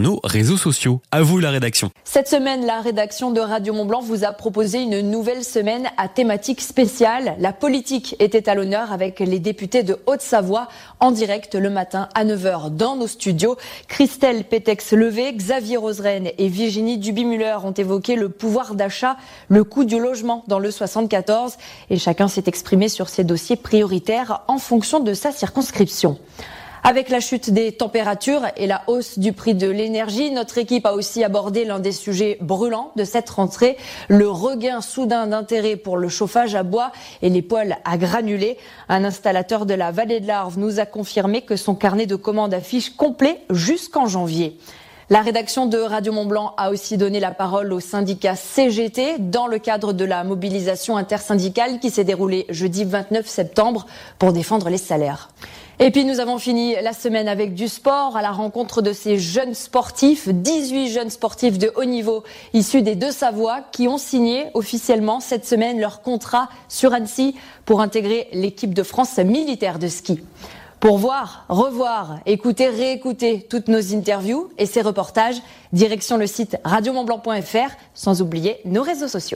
nos réseaux sociaux. À vous la rédaction. Cette semaine, la rédaction de Radio Montblanc vous a proposé une nouvelle semaine à thématique spéciale. La politique était à l'honneur avec les députés de Haute-Savoie en direct le matin à 9h dans nos studios. Christelle Pétex-Levé, Xavier Roseraine et Virginie Duby-Muller ont évoqué le pouvoir d'achat, le coût du logement dans le 74 et chacun s'est exprimé sur ses dossiers prioritaires en fonction de sa circonscription. Avec la chute des températures et la hausse du prix de l'énergie, notre équipe a aussi abordé l'un des sujets brûlants de cette rentrée, le regain soudain d'intérêt pour le chauffage à bois et les poêles à granulés. Un installateur de la vallée de l'Arve nous a confirmé que son carnet de commandes affiche complet jusqu'en janvier. La rédaction de Radio Mont-Blanc a aussi donné la parole au syndicat CGT dans le cadre de la mobilisation intersyndicale qui s'est déroulée jeudi 29 septembre pour défendre les salaires. Et puis nous avons fini la semaine avec du sport à la rencontre de ces jeunes sportifs, 18 jeunes sportifs de haut niveau issus des deux Savoies qui ont signé officiellement cette semaine leur contrat sur Annecy pour intégrer l'équipe de France militaire de ski. Pour voir, revoir, écouter, réécouter toutes nos interviews et ces reportages, direction le site radiomontblanc.fr, sans oublier nos réseaux sociaux.